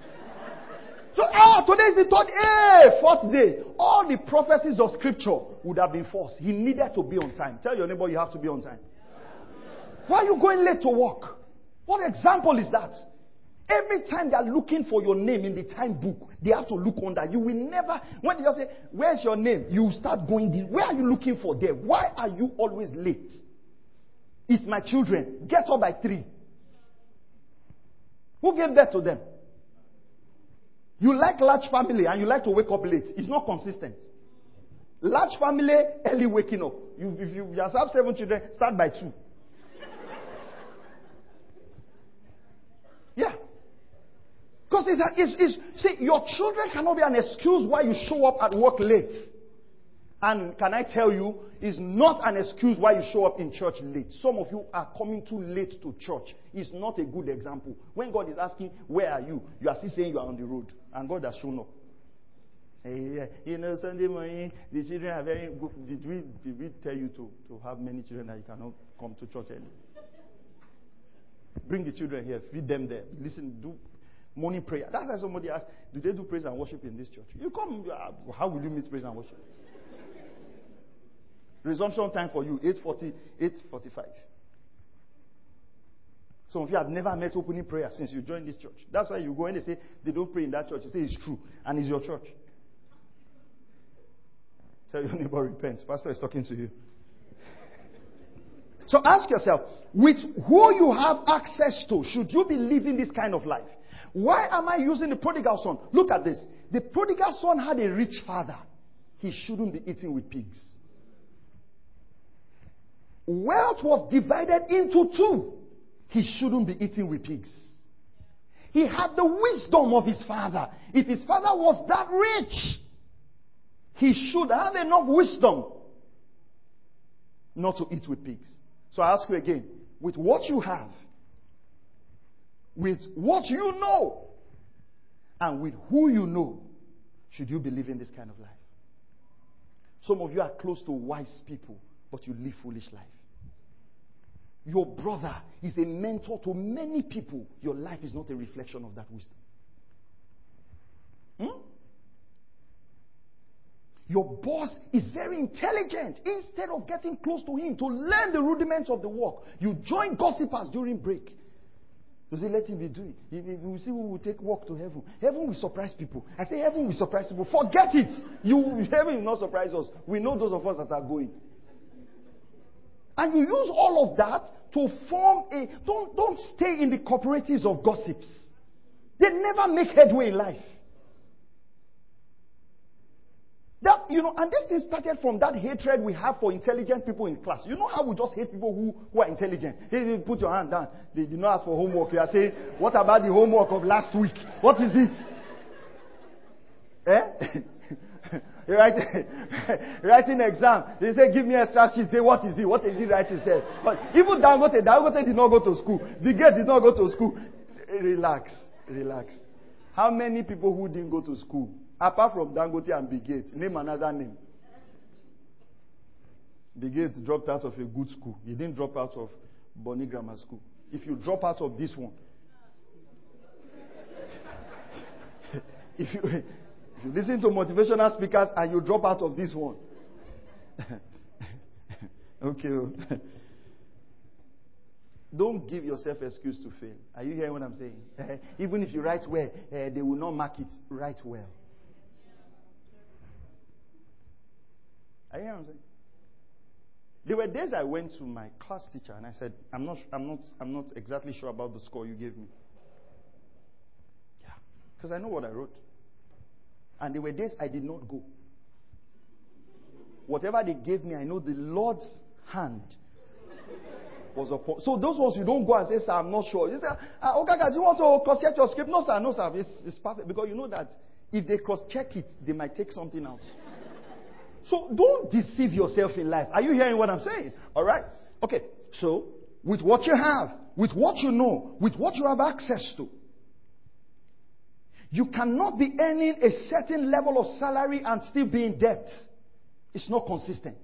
So, ah, today is the third, day, fourth day. All the prophecies of Scripture would have been false. He needed to be on time. Tell your neighbor you have to be on time. Why are you going late to work? What example is that? Every time they are looking for your name in the time book, they have to look under. You will never, when they just say, Where's your name? You start going, this. Where are you looking for there? Why are you always late? It's my children. Get up by three. Who gave that to them? You like large family and you like to wake up late. It's not consistent. Large family, early waking up. You, if you just have seven children, start by two. Yeah. It's, it's, it's, see, your children cannot be an excuse why you show up at work late. And can I tell you, it's not an excuse why you show up in church late. Some of you are coming too late to church. It's not a good example. When God is asking, Where are you? You are still saying you are on the road. And God has shown up. Hey, you know, Sunday morning, the children are very good. Did we, did we tell you to, to have many children that you cannot come to church early? Bring the children here, feed them there. Listen, do morning prayer. That's why somebody asked, Do they do praise and worship in this church? You come, how will you meet praise and worship? Resumption time for you, 8.40, 8.45. Some of you have never met opening prayer since you joined this church. That's why you go and they say they don't pray in that church. You say it's true and it's your church. Tell your neighbor repent. Pastor is talking to you. so ask yourself, with who you have access to, should you be living this kind of life? Why am I using the prodigal son? Look at this. The prodigal son had a rich father. He shouldn't be eating with pigs wealth was divided into two. He shouldn't be eating with pigs. He had the wisdom of his father. If his father was that rich, he should have enough wisdom not to eat with pigs. So I ask you again with what you have, with what you know, and with who you know, should you be living this kind of life? Some of you are close to wise people, but you live foolish life. Your brother is a mentor to many people. Your life is not a reflection of that wisdom. Hmm? Your boss is very intelligent. Instead of getting close to him to learn the rudiments of the work, you join gossipers during break. You say, let him be doing. We will see who will take walk to heaven. Heaven will surprise people. I say, heaven will surprise people. Forget it. You, heaven will not surprise us. We know those of us that are going. And you use all of that to form a. Don't, don't stay in the cooperatives of gossips. They never make headway in life. That, you know, and this thing started from that hatred we have for intelligent people in class. You know how we just hate people who, who are intelligent? They, put your hand down. They did not ask for homework. You are saying, what about the homework of last week? What is it? Eh? Write, writing exam. They say, give me extra sheet. Say, what is it? What is he writing? Say, but even Dangote, Dangote did not go to school. The girl did not go to school. Relax, relax. How many people who didn't go to school, apart from Dangote and Bigate, name another name. Bigate dropped out of a good school. He didn't drop out of Bonny Grammar School. If you drop out of this one, if you you listen to motivational speakers and you drop out of this one. okay. Oh. Don't give yourself excuse to fail. Are you hearing what I'm saying? Even if you write well, uh, they will not mark it. Write well. Are you hearing what I'm saying? There were days I went to my class teacher and I said, I'm not, I'm not, I'm not exactly sure about the score you gave me. Yeah. Because I know what I wrote. And there were days I did not go. Whatever they gave me, I know the Lord's hand was upon. So those ones you don't go and say, sir, I'm not sure. You say, ah, okay, do you want to cross check your script? No, sir, no, sir. It's, it's perfect. Because you know that if they cross check it, they might take something out. So don't deceive yourself in life. Are you hearing what I'm saying? All right? Okay. So, with what you have, with what you know, with what you have access to, you cannot be earning a certain level of salary and still be in debt. It's not consistent.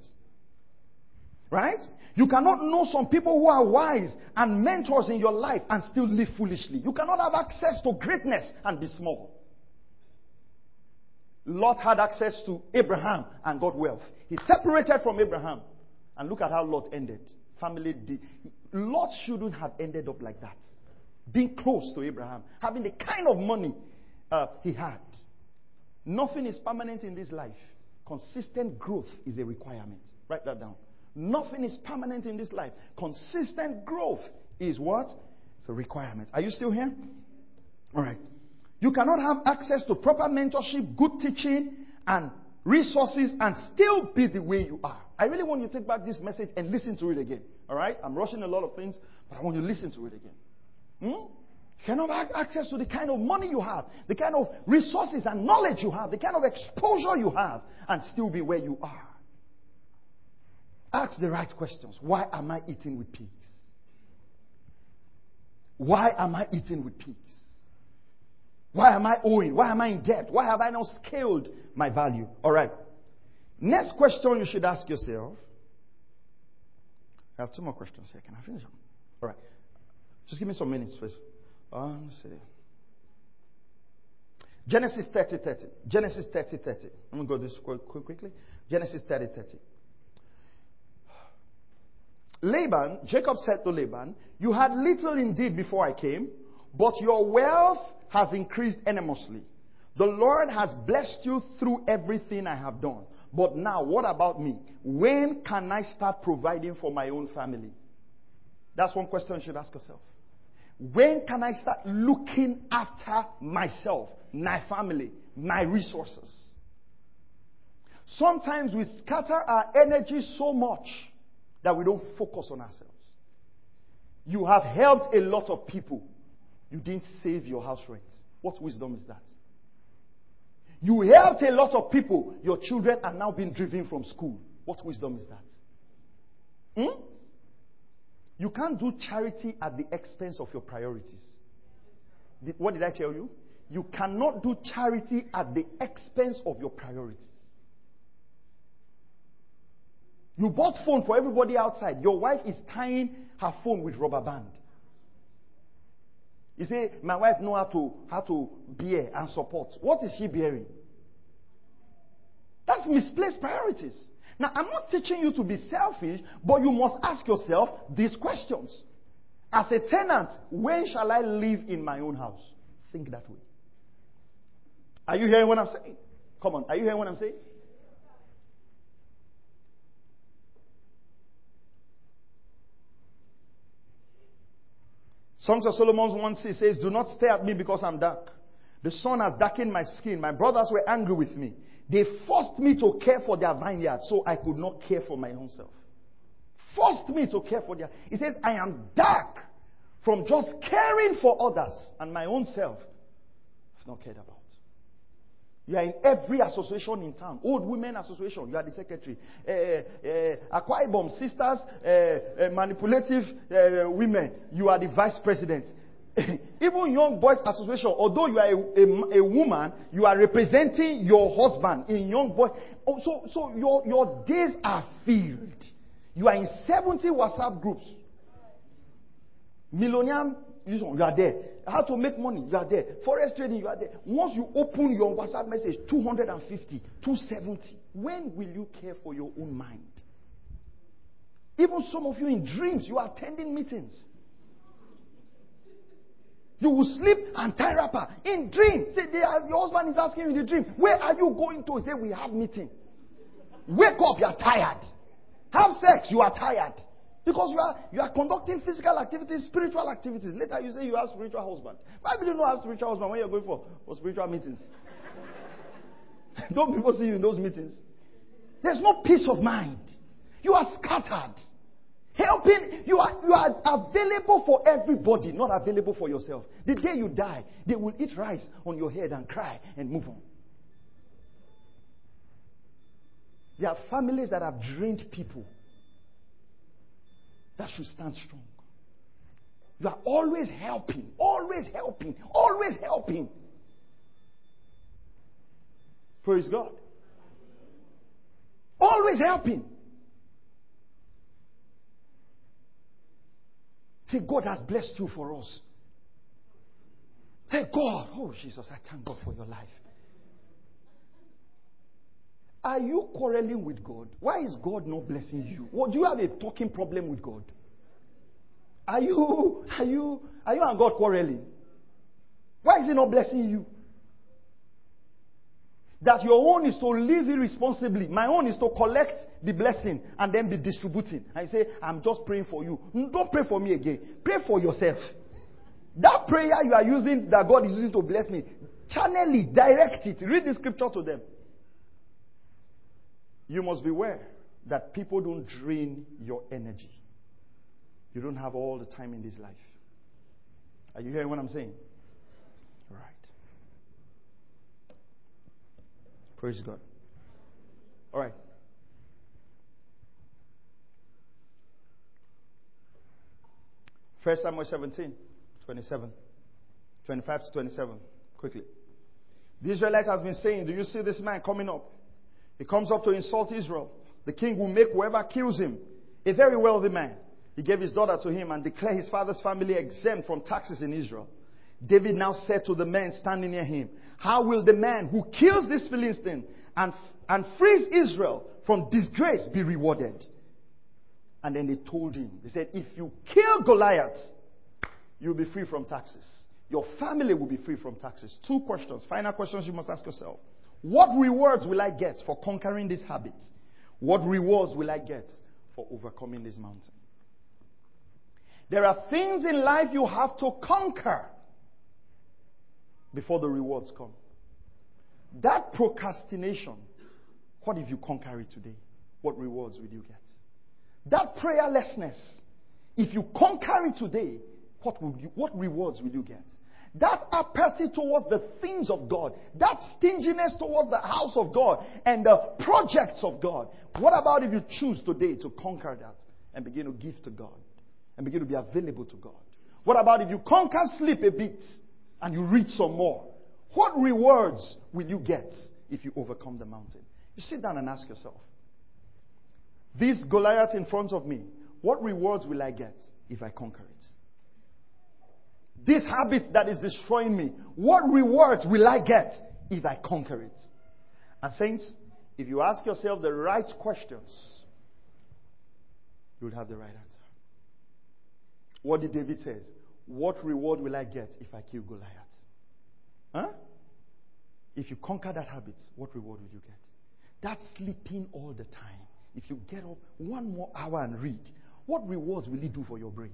Right? You cannot know some people who are wise and mentors in your life and still live foolishly. You cannot have access to greatness and be small. Lot had access to Abraham and got wealth. He separated from Abraham. And look at how Lot ended. Family did. Lot shouldn't have ended up like that. Being close to Abraham, having the kind of money uh, he had. Nothing is permanent in this life. Consistent growth is a requirement. Write that down. Nothing is permanent in this life. Consistent growth is what? It's a requirement. Are you still here? All right. You cannot have access to proper mentorship, good teaching, and resources and still be the way you are. I really want you to take back this message and listen to it again. All right? I'm rushing a lot of things, but I want you to listen to it again. Hmm? You cannot have access to the kind of money you have, the kind of resources and knowledge you have, the kind of exposure you have, and still be where you are. Ask the right questions. Why am I eating with pigs? Why am I eating with pigs? Why am I owing? Why am I in debt? Why have I not scaled my value? All right. Next question you should ask yourself. I have two more questions here. Can I finish them? All right. Just give me some minutes, please. Um, see. Genesis 30 30. Genesis 30 30. I'm going to go this quick, quick, quickly. Genesis 30 30. Laban, Jacob said to Laban, You had little indeed before I came, but your wealth has increased enormously. The Lord has blessed you through everything I have done. But now, what about me? When can I start providing for my own family? That's one question you should ask yourself. When can I start looking after myself, my family, my resources? Sometimes we scatter our energy so much that we don't focus on ourselves. You have helped a lot of people. You didn't save your house rent. What wisdom is that? You helped a lot of people. Your children are now being driven from school. What wisdom is that? Hmm? You can't do charity at the expense of your priorities. What did I tell you? You cannot do charity at the expense of your priorities. You bought phone for everybody outside. Your wife is tying her phone with rubber band. You say, my wife know how to how to bear and support. What is she bearing? That's misplaced priorities. Now, I'm not teaching you to be selfish, but you must ask yourself these questions. As a tenant, when shall I live in my own house? Think that way. Are you hearing what I'm saying? Come on, are you hearing what I'm saying? Songs of Solomon 1 6 says, Do not stare at me because I'm dark. The sun has darkened my skin. My brothers were angry with me. They forced me to care for their vineyard so I could not care for my own self. Forced me to care for their. He says, I am dark from just caring for others and my own self. I've not cared about. You are in every association in town. Old Women Association, you are the secretary. Uh, uh, Akwa Sisters, uh, uh, Manipulative Women, you are the vice president. Even Young Boys Association, although you are a, a, a, woman, you are representing your husband in Young Boys. Oh, so so your, your days are filled. You are in 70 WhatsApp groups. Millennium you are there. How to make money, you are there. Forex trading, you are there. Once you open your WhatsApp message, 250, 270. When will you care for your own mind? Even some of you in dreams, you are attending meetings. You will sleep and tie wrapper in dream. Say, your husband is asking you in the dream, where are you going to? Say, we have meeting. Wake up, you are tired. Have sex, you are tired. Because you are, you are conducting physical activities, spiritual activities. Later you say you have spiritual husband. Why do you not have spiritual husband when you're going for, for spiritual meetings? Don't people see you in those meetings? There's no peace of mind. You are scattered. Helping, you are, you are available for everybody, not available for yourself. The day you die, they will eat rice on your head and cry and move on. There are families that have drained people that should stand strong. You are always helping, always helping, always helping. Praise God. Always helping. Say, God has blessed you for us. Hey, God. Oh, Jesus, I thank God for your life. Are you quarreling with God? Why is God not blessing you? What, do you have a talking problem with God? Are you, are you, are you and God quarreling? Why is He not blessing you? That your own is to live irresponsibly. My own is to collect the blessing and then be distributing. I say, I'm just praying for you. Mm, don't pray for me again. Pray for yourself. That prayer you are using, that God is using to bless me, channel it, direct it. Read the scripture to them. You must beware that people don't drain your energy. You don't have all the time in this life. Are you hearing what I'm saying? Right. Praise God. All right. First Samuel 17, 27. 25 to 27. Quickly. The Israelite has been saying, Do you see this man coming up? He comes up to insult Israel. The king will make whoever kills him a very wealthy man. He gave his daughter to him and declared his father's family exempt from taxes in Israel. David now said to the men standing near him, How will the man who kills this Philistine and, and frees Israel from disgrace be rewarded? And then they told him, They said, If you kill Goliath, you'll be free from taxes. Your family will be free from taxes. Two questions, final questions you must ask yourself. What rewards will I get for conquering this habit? What rewards will I get for overcoming this mountain? There are things in life you have to conquer before the rewards come. That procrastination, what if you conquer it today? What rewards will you get? That prayerlessness, if you conquer it today, what, will you, what rewards will you get? That apathy towards the things of God, that stinginess towards the house of God and the projects of God. What about if you choose today to conquer that and begin to give to God and begin to be available to God? What about if you conquer sleep a bit and you read some more? What rewards will you get if you overcome the mountain? You sit down and ask yourself this Goliath in front of me, what rewards will I get if I conquer it? This habit that is destroying me, what rewards will I get if I conquer it? And, saints, if you ask yourself the right questions, you will have the right answer. What did David say? What reward will I get if I kill Goliath? Huh? If you conquer that habit, what reward will you get? That sleeping all the time. If you get up one more hour and read, what rewards will it do for your brain?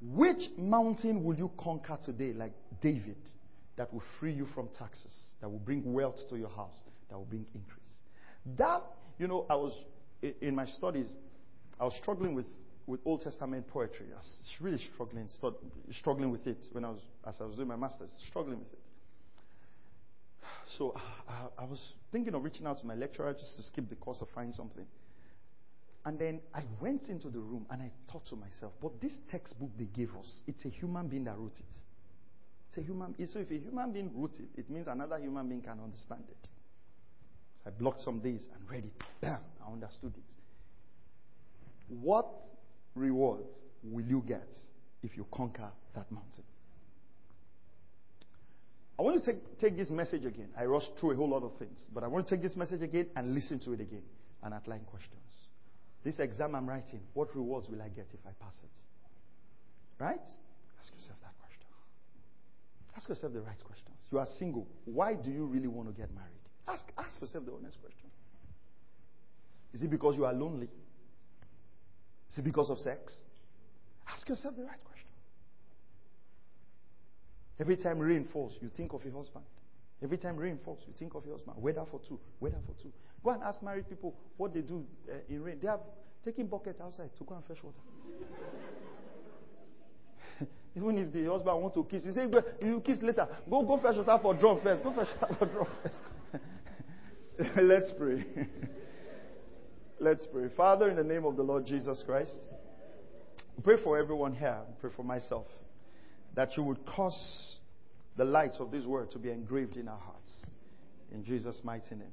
Which mountain will you conquer today, like David, that will free you from taxes, that will bring wealth to your house, that will bring increase? That, you know, I was, in my studies, I was struggling with, with Old Testament poetry. I was really struggling, struggling with it when I was, as I was doing my master's, struggling with it. So I, I was thinking of reaching out to my lecturer just to skip the course or find something. And then I went into the room and I thought to myself, but this textbook they gave us, it's a human being that wrote it. It's a human So if a human being wrote it, it means another human being can understand it. So I blocked some days and read it. Bam! I understood it. What reward will you get if you conquer that mountain? I want to take, take this message again. I rushed through a whole lot of things, but I want to take this message again and listen to it again and outline questions. This exam I'm writing, what rewards will I get if I pass it? Right? Ask yourself that question. Ask yourself the right questions. You are single. Why do you really want to get married? Ask, ask yourself the honest question. Is it because you are lonely? Is it because of sex? Ask yourself the right question. Every time rain falls, you think of your husband. Every time rain falls, you think of your husband. Weather for two, weather for two. Go and ask married people what they do uh, in rain. They are taking buckets outside to go and fetch water. Even if the husband want to kiss, he say, "You kiss later. Go, go fetch water for drum first. Go fetch water for drum first." Let's pray. Let's pray. Father, in the name of the Lord Jesus Christ, pray for everyone here. Pray for myself that you would cause the light of this word to be engraved in our hearts. In Jesus' mighty name.